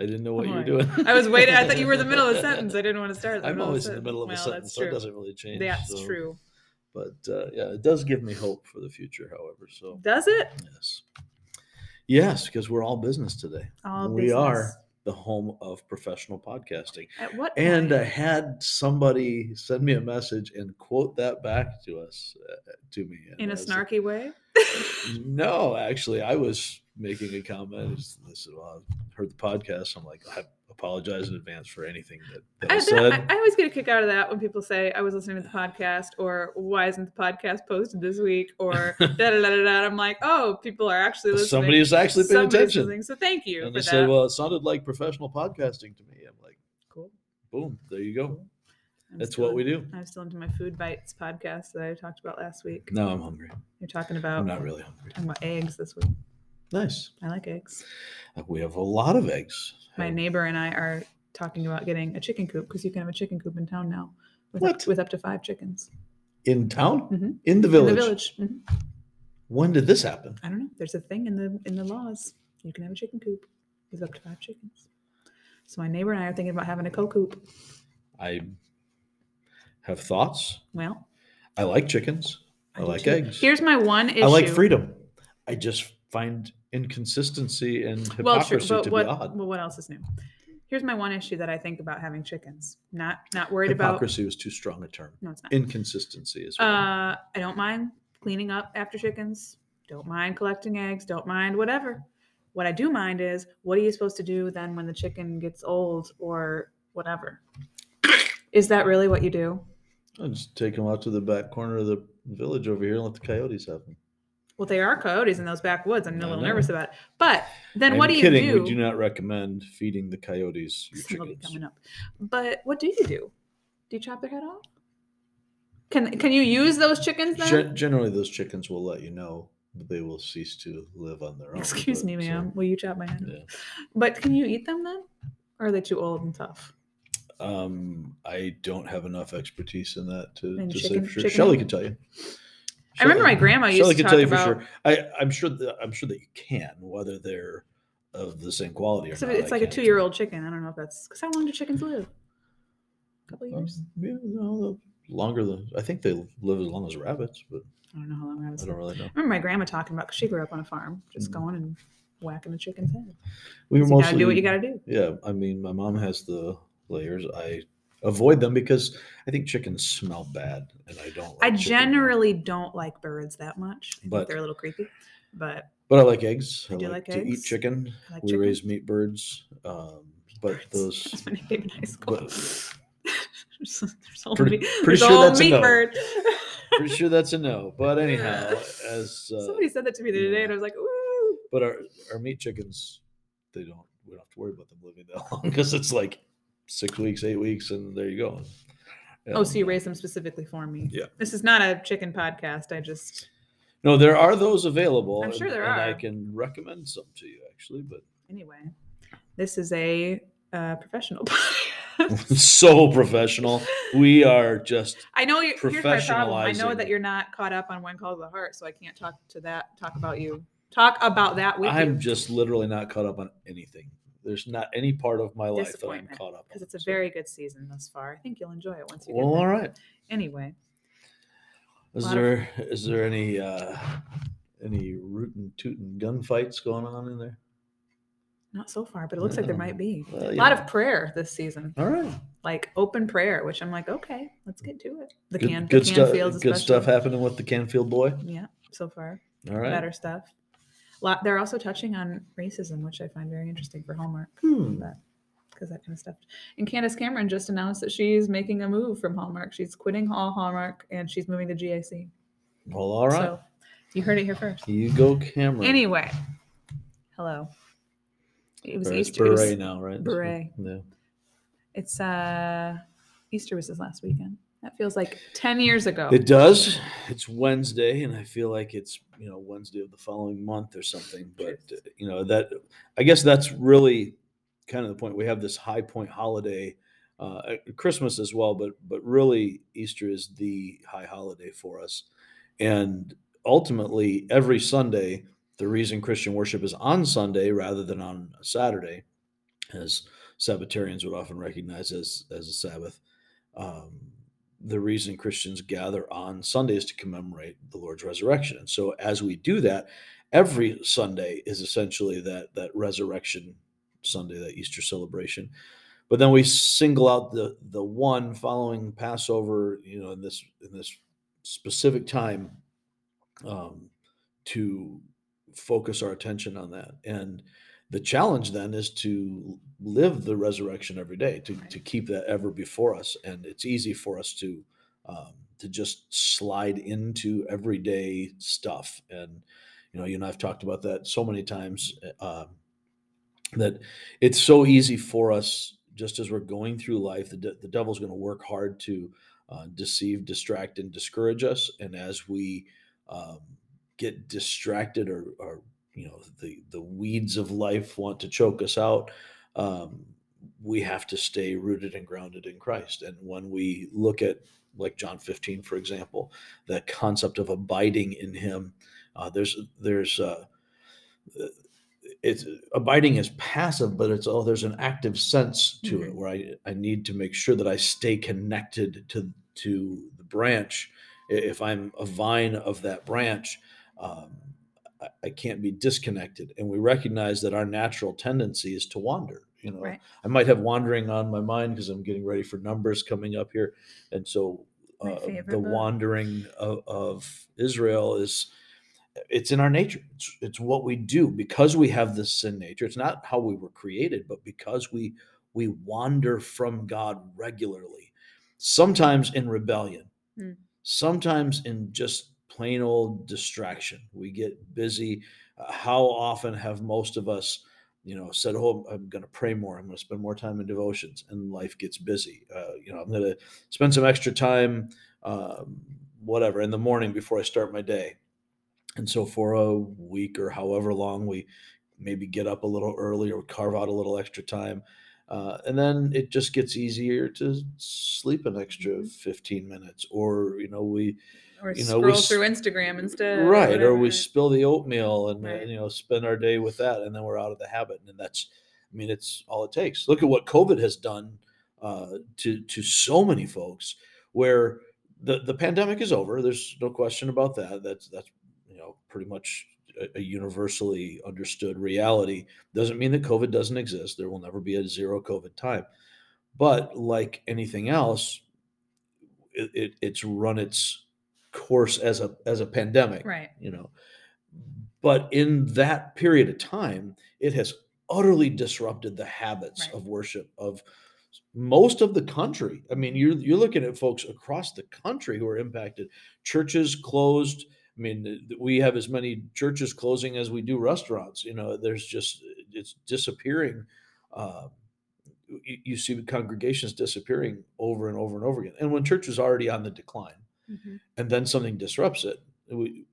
I didn't know what you were doing. I was waiting. I thought you were in the middle of a sentence. I didn't want to start. I'm always in the middle of a sentence, so it doesn't really change. That's so- true. But uh, yeah, it does give me hope for the future. However, so Does it? yes, yes, because we're all business today. All we are business. The home of professional podcasting. At what And? I had somebody send me a message and quote that back to us, uh, to me. in a was like, snarky way. No, actually, I was making a comment. It's- I said, well, I heard the podcast. I'm like, I apologize in advance for anything that, that I, I, said. I, I always get a kick out of that when people say I was listening to the podcast or why isn't the podcast posted this week or da da da da. da. I'm like, oh, people are actually listening. Somebody is actually paying Somebody's attention. listening. So thank you and for they that. said, well, it sounded like professional podcasting to me. I'm like, cool. boom, there you go. I'm That's still what we do. I'm still into my food bites podcast that I talked about last week. Now I'm hungry. You're talking about I'm not really hungry. talking about eggs this week. Nice. I like eggs. We have a lot of eggs. My Um, neighbor and I are talking about getting a chicken coop because you can have a chicken coop in town now with, Up, with up to five chickens in town, Mhm. in the village. in the village. Mhm. When did this happen? I don't know. There's a thing in the in the laws. You can have a chicken coop with up to five chickens. So my neighbor and I are thinking about having a co-coop. I have thoughts. Well, I like chickens. I, do like too. eggs. Here's my one issue. I like freedom. I just find inconsistency and Well, true, hypocrisy but to what be odd. well, what else is new? Here's my one issue that I think about having chickens. Not not worried about. Hypocrisy was too strong a term. No, it's not. Inconsistency is. well. Uh, I don't mind cleaning up after chickens. Don't mind collecting eggs. Don't mind whatever. What I do mind is what are you supposed to do then when the chicken gets old or whatever? Is that really what you do? I'll just take them out to the back corner of the village over here and let the coyotes have them. Well, they are coyotes in those backwoods. I'm a little nervous about it. But then I'm what do kidding. you do? We do not recommend feeding the coyotes your It'll be chickens. coming up. But what do you do? Do you chop their head off? Can can you use those chickens then? Gen- generally, those chickens will let you know that they will cease to live on their own. Excuse but, me, uh, ma'am. Will you chop my head? off? yeah. But can you eat them then? Or are they too old and tough? Um, I don't have enough expertise in that to, to say chicken- for sure. chicken Shelly can tell you. I remember my grandma used Shelley to can talk tell you about. for sure. I, I'm sure that I'm sure that you can, whether they're of the same quality or So not. it's I like a can't two-year-old chicken. I don't know if that's because how long do chickens live? A couple tell. years. Um, yeah, no, the longer than I think they live as long as rabbits, but I don't know how long I was. I don't really know. I remember my grandma talking about because she grew up on a farm, just Mhm. going and whacking the chicken's head. We were So you gotta mostly do what you gotta do. Yeah, I mean, my mom has the layers. I avoid them because I think chickens smell bad, and I don't. I like chicken. generally don't like birds that much. I think But- they're a little creepy. But but I like eggs. I You do like, like to eat chicken. Like we chicken. raise meat birds, um, but birds. those That's my in high school. but there's, Pretty- meat, pretty there's sure that's a no. bird. pretty sure that's a no. But anyhow, as uh, Somebody said that to me the other day, and I was like, "Ooh." but our our meat chickens, they don't. We don't have to worry about them living that long because it's like six weeks, eight weeks, and there you go. Oh, so you Um, raise them specifically for me? Yeah. This is not a chicken podcast. I just No, there are those available. I'm sure and- there and I can recommend some to you actually, but anyway. This is a uh, professional podcast. so professional. We are just I know you. Here's my problem. I know that you're not caught up on When Calls to the Heart, so I can't talk to that. Talk about you. Talk about that with I'm you just literally not caught up on anything. There's not any part of my life that I'm caught up because it's a so- very good season thus far. I think you'll enjoy it once you well. get All there. right. Anyway, Is lot of- there is there any uh any rootin' tootin' gunfights going on in there? not so far, but it looks like there might be well, a lot of prayer this season, All right. like open prayer, which I'm like, okay, let's get to it. The Good, can, good the stuff. Good stuff happening with the Canfield boy. Yeah, so far. All right. better stuff. They're also touching on racism, which I find very interesting for Hallmark, Hmm. because that kind of stuff. And Candace Cameron just announced that she's making a move from Hallmark. She's quitting all Hallmark and she's moving to GAC. Well, all right. So you heard it here first. you go, Cameron. Anyway, hello. It was Easter. was- beret now, right? Beret. Yeah. It's uh, Easter was this last weekend. That feels like ten years ago. It does. It's Wednesday, and I feel like it's you know Wednesday of the following month or something. But uh, you know that I guess that's really kind of the point. We have this high point holiday, uh, Christmas as well, but but really Easter is the high holiday for us, and ultimately every Sunday the reason Christian worship is on Sunday rather than on a Saturday as Sabbatarians would often recognize as as a Sabbath. Um, the reason Christians gather on Sundays to commemorate the Lord's resurrection. And so as we do that, every Sunday is essentially that that resurrection Sunday, that Easter celebration. But then we single out the the one following Passover, you know, in this in this specific time um, to focus our attention on that. And the challenge then is to live the resurrection every day, to, Right. to keep that ever before us. And it's easy for us to um, to just slide into everyday stuff. And you know, you and I've talked about that so many times uh, that it's so easy for us just as we're going through life. The, de- the devil's going to work hard to uh, deceive, distract, and discourage us. And as we um, get distracted or, or you know the the weeds of life want to choke us out um, we have to stay rooted and grounded in christ and when we look at like john 15 for example that concept of abiding in him uh, there's there's uh, it's abiding is passive but it's oh there's an active sense to it Mhm. where I, I need to make sure that i stay connected to to the branch if i'm a vine of that branch um, I, can't be disconnected and we recognize that our natural tendency is to wander you know Right. i might have wandering on my mind because i'm getting ready for numbers coming up here and so uh, the book. wandering of, of israel is it's in our nature it's, it's what we do because we have this sin nature it's not how we were created but because we we wander from god regularly sometimes in rebellion Hmm. sometimes in just plain old distraction we get busy uh, how often have most of us you know said oh i'm going to pray more i'm going to spend more time in devotions and life gets busy uh, you know i'm going to spend some extra time um, whatever in the morning before i start my day and so for a week or however long, we maybe get up a little early or carve out a little extra time. Uh, and then it just gets easier to sleep an extra Mhm. 15 minutes. Or, you know, we, Or You know, scroll through Instagram instead. right, or whatever. we spill the oatmeal and, uh, Right. you know, spend our day with that. And then we're out of the habit. And that's, I mean, it's all it takes. Look at what COVID has done uh, to, to so many folks where the, the pandemic is over. There's no question about that. That's, that's, you know, pretty much a, a universally understood reality. Doesn't mean that COVID doesn't exist. There will never be a zero COVID time. But like anything else, it, it, it's run its course as a as a pandemic Right. you know. But in that period of time it has utterly disrupted the habits Right. of worship of most of the country. I mean you're you're looking at folks across the country who are impacted. Churches closed. I mean we have as many churches closing as we do restaurants you know there's just it's disappearing uh, you, you see the congregations disappearing over and over and over again. And when church is already on the decline Mhm. and then something disrupts it, we,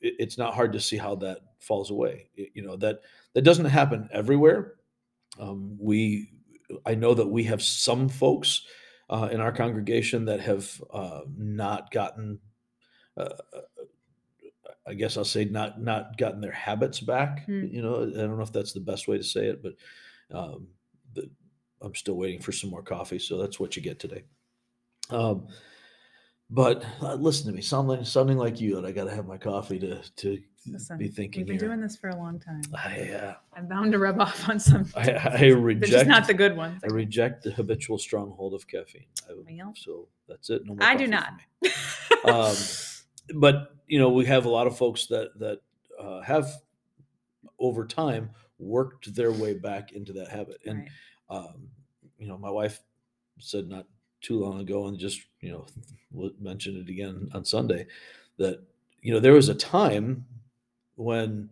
it it's not hard to see how that falls away. It- you know that that doesn't happen everywhere. Um, we, I know that we have some folks uh, in our congregation that have uh, not gotten. Uh, I guess I'll say not not gotten their habits back. Hmm. You know, I don't know if that's the best way to say it, but um, the, I'm still waiting for some more coffee, so that's what you get today. Um, but uh, listen to me, sounding sounding like you, that I got to have my coffee to to Listen, be thinking. we've been here. doing this for a long time. I, uh, I'm bound to rub off on some. I, I reject. just not the good ones. I reject the habitual stronghold of caffeine. I, Well. so that's it. No more I do not. Um, but you know, we have a lot of folks that that uh, have over time worked their way back into that habit, and Right. um, you know, my wife said not too long ago, and just you know, mentioned it again on Sunday, that you know there was a time when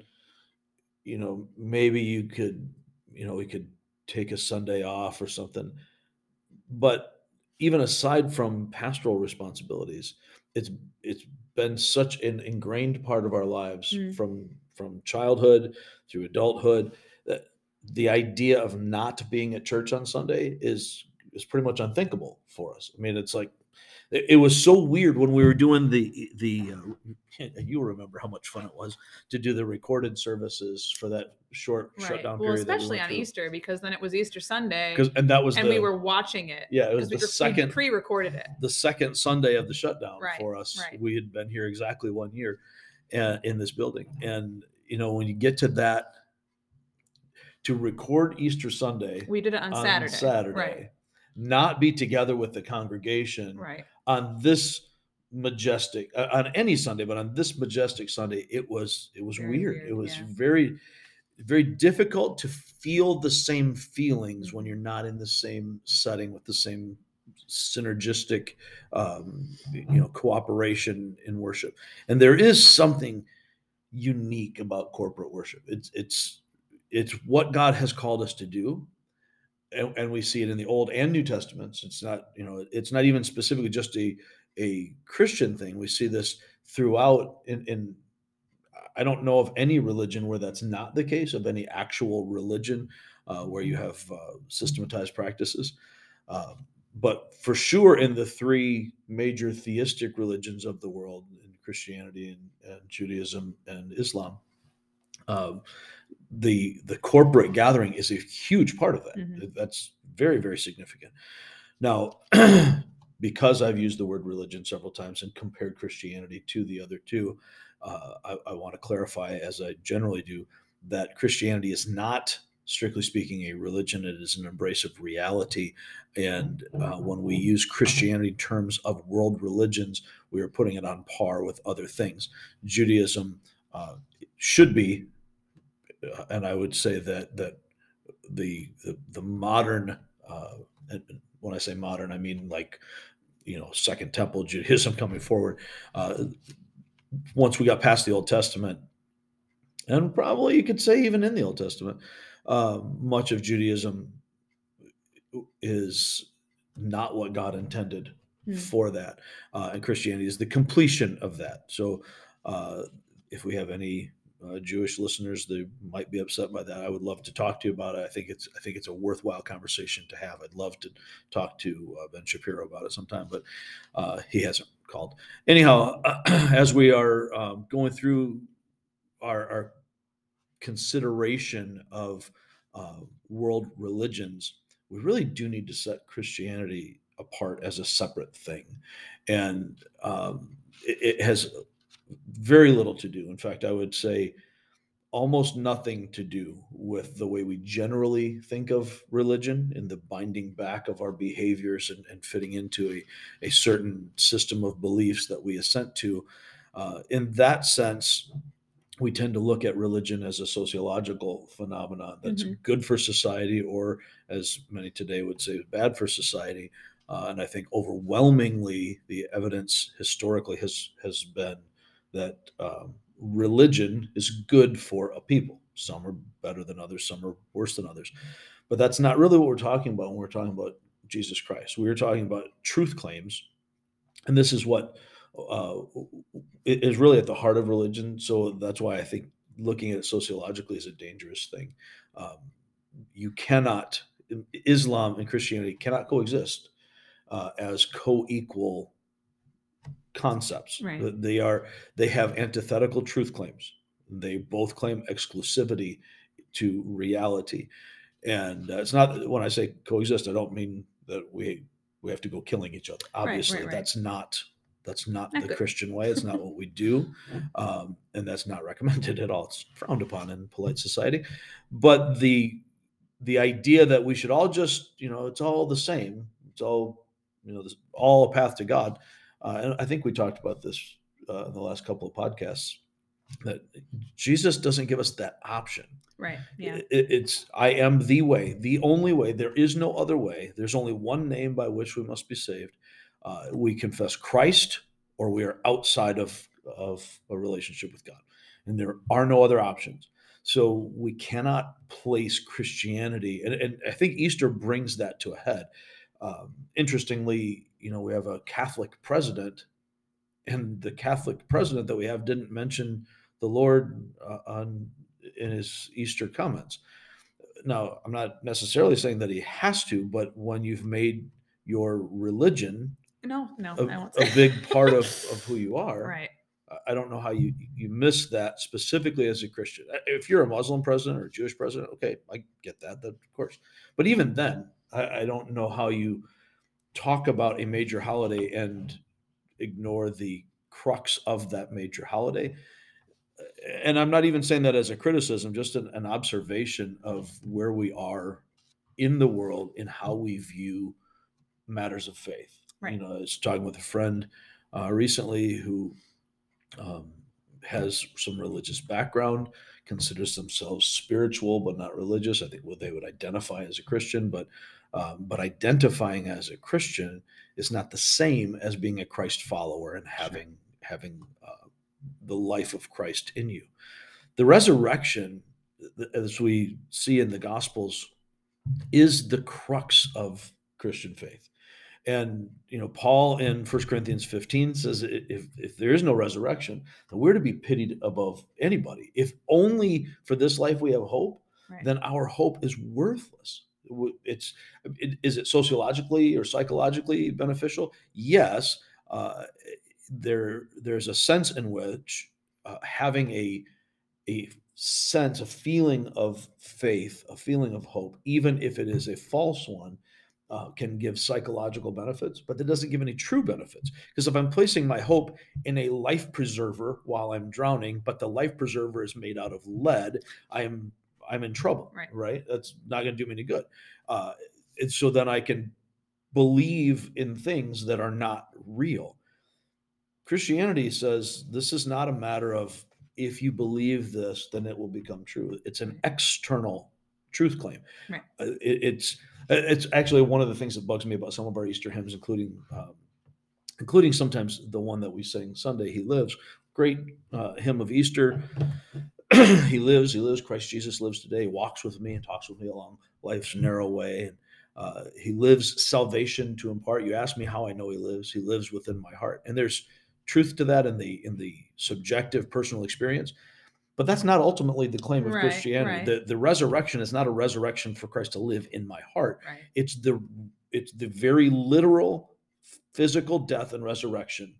you know maybe you could you know we could take a Sunday off or something, but even aside from pastoral responsibilities, it's it's been such an ingrained part of our lives Mm. from from childhood through adulthood that the idea of not being at church on Sunday is is pretty much unthinkable for us. I mean, it's like it, it was so weird when we were doing the the uh, you remember how much fun it was to do the recorded services for that short Right. shutdown Well, period that we especially on through. Easter because then it was Easter Sunday, and that was and the we were watching it. yeah it was the we second pre-recorded it. the second Sunday of the shutdown Right, for us. right. We had been here exactly one year uh, in this building. And, you know, when you get to that, to record Easter Sunday We did it on, on Saturday. Saturday, Right. Not be together with the congregation Right. on this majestic uh, on any Sunday, but on this majestic Sunday, it was it was Very weird. weird, It was yeah. very very difficult to feel the same feelings when you're not in the same setting with the same synergistic um, you know cooperation in worship and there is something unique about corporate worship it's it's it's what god has called us to do and, and we see it in the old and new testaments. It's not you know it's not even specifically just a a christian thing. We see this throughout in in i don't know of any religion where that's not the case of any actual religion uh, where you have uh, systematized practices. Uh, but for sure in the three major theistic religions of the world in christianity and, and judaism and islam um, the the corporate gathering is a huge part of that. Mhm. that's very very significant. Now because i've used the word religion several times and compared christianity to the other two uh, I, I want to clarify as i generally do that christianity is not strictly speaking a religion. It is an embrace of reality. And uh, when we use christianity terms of world religions we are putting it on par with other things. Judaism uh, should be and i would say that that the the, the modern uh, when i say modern i mean like you know second temple judaism coming forward uh, once we got past the old testament and probably you could say even in the old testament uh, much of judaism is not what god intended Hmm. for that uh, and christianity is the completion of that so uh, if we have any uh, Jewish listeners that might be upset by that, I would love to talk to you about it. I think it's I think it's a worthwhile conversation to have. I'd love to talk to uh, Ben Shapiro about it sometime, but uh, he hasn't called. Anyhow, as we are um, going through our, our consideration of uh, world religions, we really do need to set Christianity apart as a separate thing, and um, it, it has very little to do. In fact, I would say almost nothing to do with the way we generally think of religion and the binding back of our behaviors and, and fitting into a, a certain system of beliefs that we assent to. Uh, in that sense, we tend to look at religion as a sociological phenomenon that's Mhm. good for society, or as many today would say, bad for society. Uh, and I think overwhelmingly the evidence historically has has been that um, religion is good for a people. Some are better than others, some are worse than others. But that's not really what we're talking about when we're talking about Jesus Christ. We are talking about truth claims. And this is what uh, is really at the heart of religion. So that's why I think looking at it sociologically is a dangerous thing. Um, you cannot, Islam and Christianity cannot coexist uh, as co equal concepts. Right. Th- They are they have antithetical truth claims. They both claim exclusivity to reality, and uh, it's not when I say coexist. I don't mean that we we have to go killing each other. right, Obviously, right. that's not that's not Not the good. Christian way. It's not what we do, um, and that's not recommended at all. It's frowned upon in polite society. But the the idea that we should all just you know it's all the same. It's all you know, this, all a path to God. Uh, and I think we talked about this uh, in the last couple of podcasts that Jesus doesn't give us that option. Right. Yeah. It- it's I am the way, the only way. There is no other way. There's only one name by which we must be saved. Uh, we confess Christ, or we are outside of of a relationship with God, and there are no other options. So we cannot place Christianity, and, and I think Easter brings that to a head. Um, interestingly, you know, we have a Catholic president, and the Catholic president that we have didn't mention the Lord uh, on in his Easter comments. Now, I'm not necessarily saying that he has to, but when you've made your religion No, no, a, a big part of, of who you are. right. I- don't know how you you miss that specifically as a Christian. If you're a Muslim president or a Jewish president, okay, I get that, that of course. But even then, I, I don't know how you talk about a major holiday and ignore the crux of that major holiday. And I'm not even saying that as a criticism, just an, an observation of where we are in the world in how we view matters of faith. Right. You know, I was talking with a friend uh, recently who um, has some religious background, considers themselves spiritual but not religious. I think what they would identify as a Christian, but um, but identifying as a Christian is not the same as being a Christ follower and having having uh, the life of Christ in you. The resurrection, as we see in the Gospels, is the crux of Christian faith. And you know, Paul in 1 Corinthians 15 says if, if there is no resurrection, then we're to be pitied above anybody. If only for this life we have hope, Right. then our hope is worthless. It's it, is it sociologically or psychologically beneficial? Yes. Uh, there there's a sense in which uh, having a a sense, a feeling of faith, a feeling of hope, even if it is a false one, uh, can give psychological benefits, but that doesn't give any true benefits. Because if I'm placing my hope in a life preserver while I'm drowning, but the life preserver is made out of lead, I am I'm in trouble. Right. Right. That's not going to do me any good. Uh, and so then I can believe in things that are not real. Christianity says this is not a matter of if you believe this, then it will become true. It's an external truth claim. Right. Uh, it- it's it's actually one of the things that bugs me about some of our Easter hymns, including um, including sometimes the one that we sing Sunday. He lives. Great uh, hymn of Easter. he lives. He lives. Christ Jesus lives today. He walks with me and talks with me along life's narrow way. And uh, he lives salvation to impart. You ask me how I know he lives. He lives within my heart. And there's truth to that in the in the subjective personal experience but that's not ultimately the claim of Right, christianity right. the the resurrection is not a resurrection for christ to live in my heart Right. it's the it's the very literal physical death and resurrection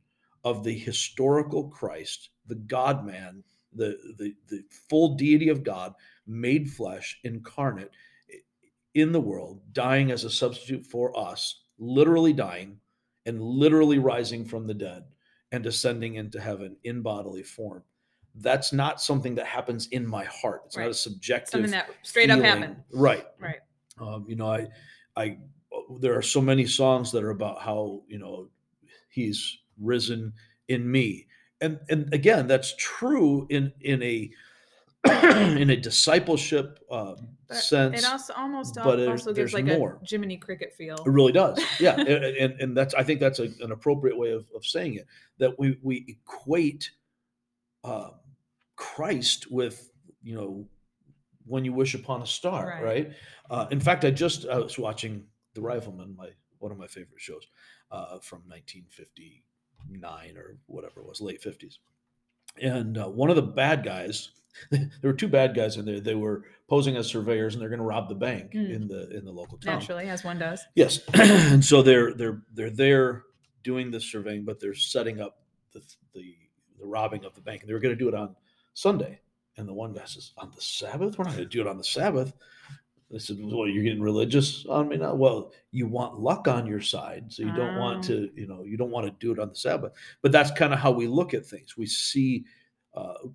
of the historical christ the god man the the, the full deity of god made flesh incarnate in the world dying as a substitute for us literally dying and literally rising from the dead and ascending into heaven in bodily form that's not something that happens in my heart it's not a Right. subjective Something that straight up happened. right Right. um, you know i i there are so many songs that are about how you know he's risen in me and and again that's true in in a in a discipleship um, But sense It also almost but there's- also gives like more. a Jiminy Cricket feel. it really does yeah and, and and that's i think that's a, an appropriate way of, of saying it that we we equate uh, christ with you know when you wish upon a star Right. right, Uh, in fact i just i was watching the rifleman my one of my favorite shows uh, from 1959 or whatever it was late 50s and uh, one of the bad guys there were two bad guys in there they were posing as surveyors and they're going to rob the bank Mm. in the in the local town Naturally, as one does. Yes, and so they're they're they're there doing the surveying, but they're setting up the the, the robbing of the bank, and they were going to do it on Sunday. And the one guy says, "On the Sabbath? We're not going to do it on the Sabbath." They said, "Well, you're getting religious on me now." Well, you want luck on your side, so you don't want Oh. to, you know, you don't want to do it on the Sabbath. But that's kind of how we look at things. We see uh,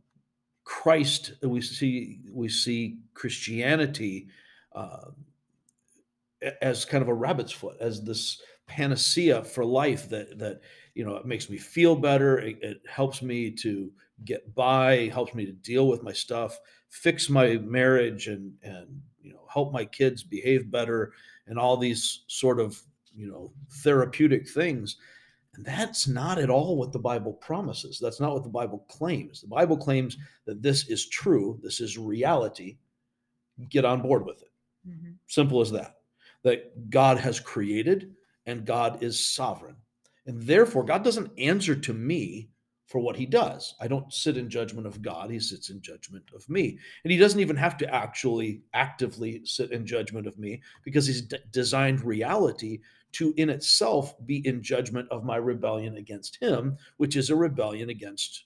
Christ. We see we see Christianity. Uh, as kind of a rabbit's foot, as this panacea for life that that you know it makes me feel better. It, it helps me to get by, helps me to deal with my stuff, fix my marriage, and and you know help my kids behave better, and all these sort of you know therapeutic things. And that's not at all what the Bible promises. That's not what the Bible claims. The Bible claims that this is true, this is reality. Get on board with it. Mhm. Simple as that. That God has created and God is sovereign. And therefore, God doesn't answer to me for what he does. I don't sit in judgment of God, he sits in judgment of me. And he doesn't even have to actually actively sit in judgment of me because he's d- designed reality to in itself be in judgment of my rebellion against him, which is a rebellion against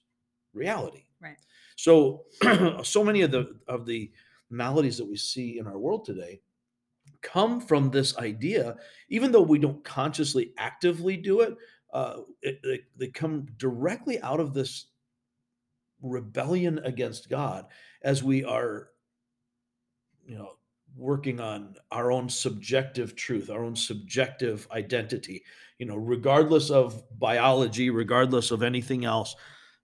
reality. Right. So so many of the of the maladies that we see in our world today come from this idea, even though we don't consciously actively do it, uh, it, they come directly out of this rebellion against God as we are, you know, working on our own subjective truth, our own subjective identity, you know, regardless of biology, regardless of anything else,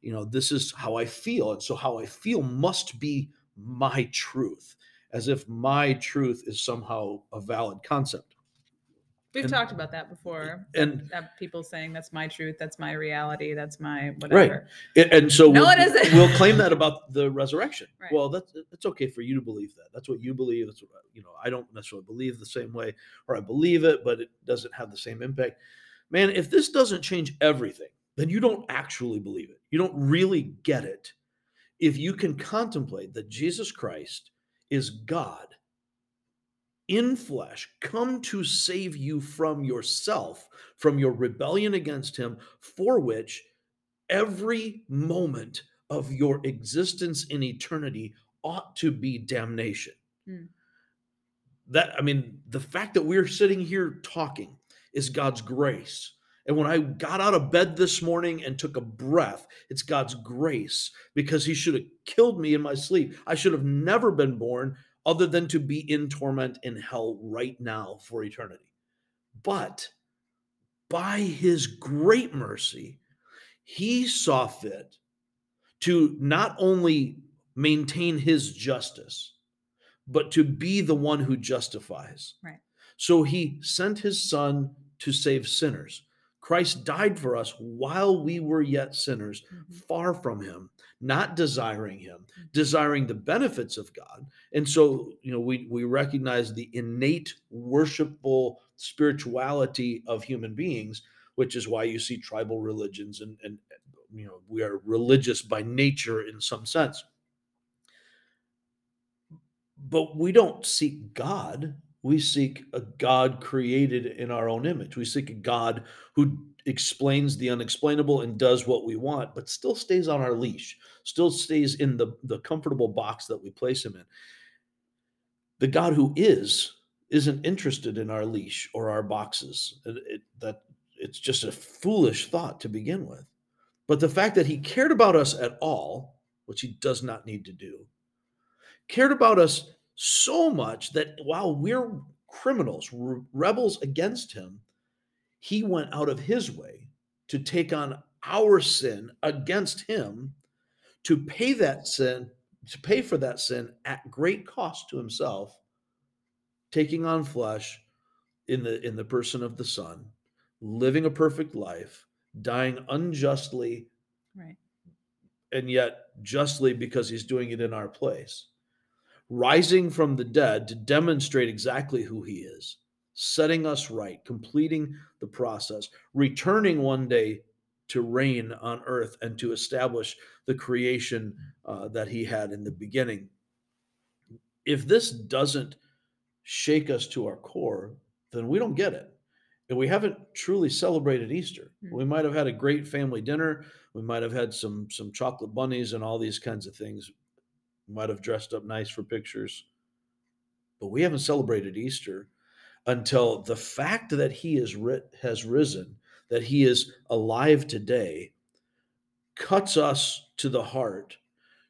you know, this is how I feel. And so how I feel must be my truth, as if my truth is somehow a valid concept. We've And- talked about that before. And uh, people saying that's my truth, that's my reality, that's my Right. whatever. And, and so No, we'll, it isn't. we'll claim that about the resurrection. Right. Well, that's it's okay for you to believe that. That's what you believe. That's what you know. I don't necessarily believe the same way, or I believe it, but it doesn't have the same impact. Man, if this doesn't change everything, then you don't actually believe it. You don't really get it. If you can contemplate that Jesus Christ is God in flesh, come to save you from yourself, from your rebellion against Him, for which every moment of your existence in eternity ought to be damnation. Hmm. That, I mean, the fact that we're sitting here talking is God's grace. And when I got out of bed this morning and took a breath, it's God's grace because He should have killed me in my sleep. I should have never been born other than to be in torment in hell right now for eternity. But by His great mercy, He saw fit to not only maintain His justice, but to be the one who justifies. Right. So He sent His Son to save sinners. Christ died for us while we were yet sinners, Mhm. far from him, not desiring him, desiring the benefits of God. And so, you know, we we recognize the innate worshipful spirituality of human beings, which is why you see tribal religions and and you know, we are religious by nature in some sense. But we don't seek God. We seek a God created in our own image. We seek a God who explains the unexplainable and does what we want, but still stays on our leash, still stays in the, the comfortable box that we place him in. The God who is isn't interested in our leash or our boxes. It, it- that it's just a foolish thought to begin with. But the fact that he cared about us at all, which he does not need to do, cared about us so much that while we're criminals, re- rebels against him, he went out of his way to take on our sin against him to pay that sin to pay for that sin at great cost to himself taking on flesh in the in the person of the son living a perfect life dying unjustly Right. and yet justly because he's doing it in our place rising from the dead to demonstrate exactly who he is setting us right completing the process returning one day to reign on earth and to establish the creation uh, that he had in the beginning. If this doesn't shake us to our core then we don't get it. And we haven't truly celebrated easter. Hmm. we might have had a great family dinner. We might have had some some chocolate bunnies and all these kinds of things might have dressed up nice for pictures but we haven't celebrated easter until the fact that he is has risen that he is alive today cuts us to the heart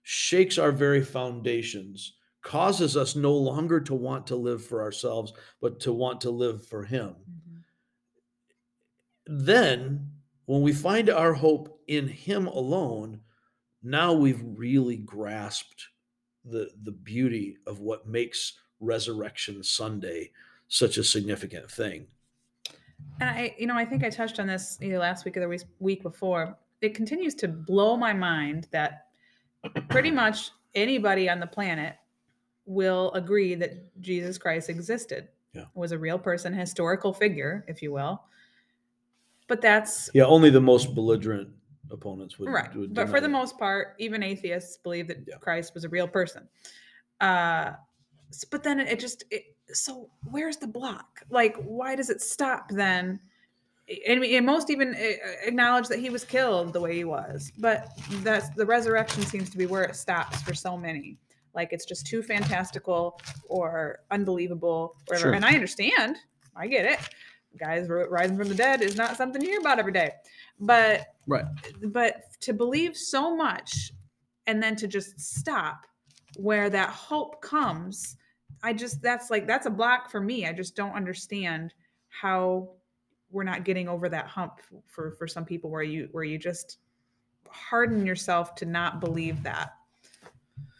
shakes our very foundations causes us no longer to want to live for ourselves but to want to live for him Mhm. then when we find our hope in him alone now we've really grasped the the beauty of what makes resurrection sunday such a significant thing And I, you know, I think I touched on this either last week or the week- before. It continues to blow my mind that pretty much anybody on the planet will agree that Jesus Christ existed. Yeah. Was a real person, historical figure, if you will. But that's yeah only the most belligerent opponents would right would but for the most part even atheists believe that Yeah. christ was a real person. Uh but then it just it, so where's the block? Like why does it stop then? And, and most even uh, acknowledge that he was killed the way he was but that's the resurrection seems to be where it stops for so many. Like it's just too fantastical or unbelievable or whatever. Sure. and i understand. I get it. Guys rising from the dead is not something you hear about every day but Right. but to believe so much and then to just stop where that hope comes i just that's like that's a block for me i just don't understand how we're not getting over that hump for for some people where you where you just harden yourself to not believe that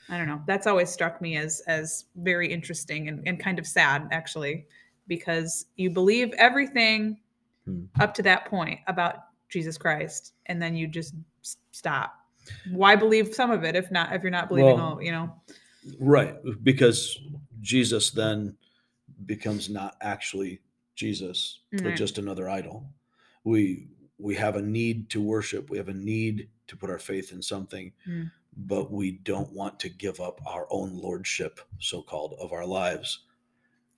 i don't know that's always struck me as as very interesting and, and kind of sad actually because you believe everything Hmm. up to that point about jesus christ and then you just stop why believe some of it if not if you're not believing Well, all you know Right, because Jesus then becomes not actually Jesus, but just another idol. We we have a need to worship. We have a need to put our faith in something, Mm. but we don't want to give up our own lordship, so called, of our lives.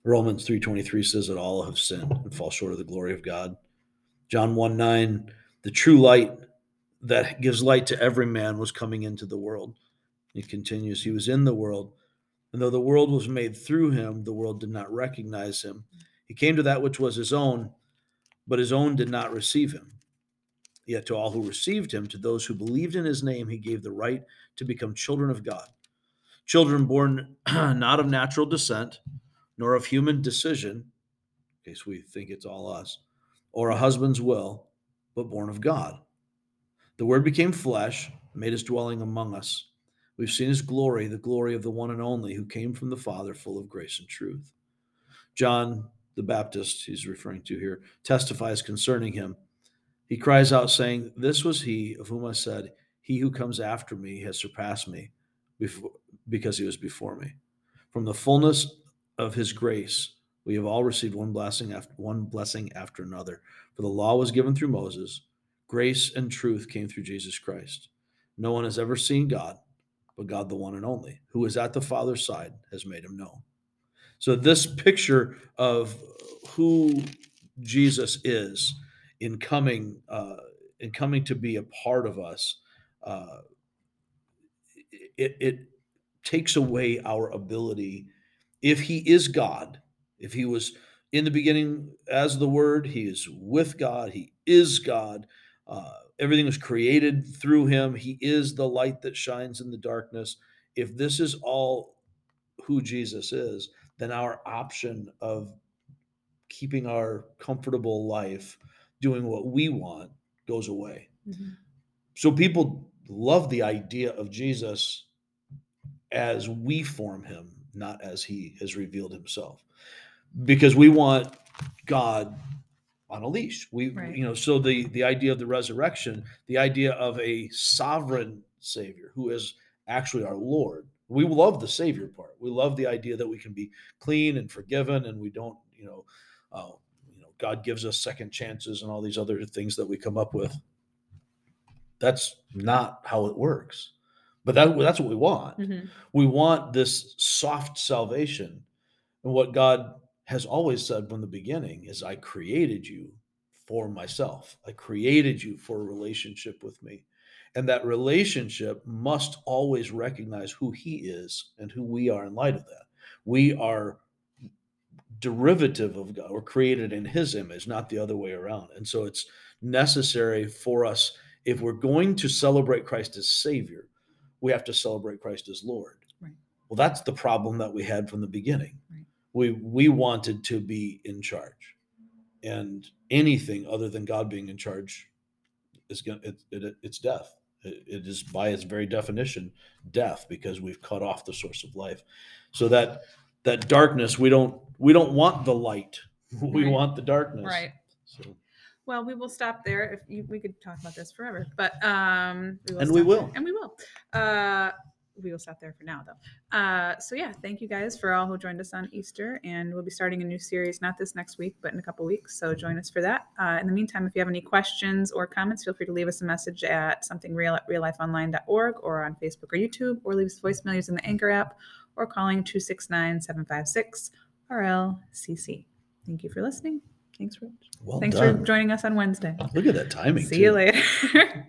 Romans three twenty three says that all have sinned and fall short of the glory of God. John one nine, the true light that gives light to every man was coming into the world. He continues, He was in the world, and though the world was made through him, the world did not recognize him. He came to that which was his own, but his own did not receive him. Yet to all who received him, to those who believed in his name, he gave the right to become children of God. Children born not of natural descent, nor of human decision, in case we think it's all us, or a husband's will, but born of God. The Word became flesh, made his dwelling among us. We've seen his glory, the glory of the one and only who came from the Father, full of grace and truth. John the Baptist, he's referring to here, testifies concerning him. He cries out, saying, This was he of whom I said, He who comes after me has surpassed me before, because he was before me. From the fullness of his grace, we have all received one blessing after one blessing after another. For the law was given through Moses, grace and truth came through Jesus Christ. No one has ever seen God, but God, the one and only, who is at the Father's side, has made him known. So, this picture of who Jesus is in coming, uh, in coming to be a part of us, uh, it, it takes away our ability. If He is God, if He was in the beginning as the Word, He is with God, He is God. Uh, everything was created through Him. He is the light that shines in the darkness. If this is all who Jesus is, then our option of keeping our comfortable life, doing what we want, goes away. Mhm. So people love the idea of Jesus as we form him, not as he has revealed himself. Because we want God on a leash. We Right. you know, so the the idea of the resurrection, the idea of a sovereign savior who is actually our Lord. We love the savior part. We love the idea that we can be clean and forgiven and we don't, you know, uh, you know, God gives us second chances and all these other things that we come up with. That's not how it works. But that, that's what we want. Mhm. We want this soft salvation. And what God has always said from the beginning is, I created you for myself. I created you for a relationship with me. And that relationship must always recognize who He is and who we are in light of that. We are derivative of God. We're created in His image, not the other way around. And so it's necessary for us, if we're going to celebrate Christ as Savior, we have to celebrate Christ as Lord. Right. Well, that's the problem that we had from the beginning. Right. We we wanted to be in charge, and anything other than God being in charge is going it, it, it's death. It, it is by its very definition death because we've cut off the source of life. So that that darkness we don't we don't want the light. We Right. want the darkness. right So well we will stop there if you, we could talk about this forever but um And we stop will. there, and we will uh we will stop there for now though. Uh, so yeah thank you guys for all who joined us on easter and we'll be starting a new series not this next week but in a couple weeks so join us for that. Uh, in the meantime if you have any questions or comments feel free to leave us a message at something real at reallifeonline.org or on facebook or youtube or leave us voicemail using the anchor app or calling 269-756 rlcc thank you for listening. Thanks for Well thanks done. for joining us on wednesday. Look at that timing. see you later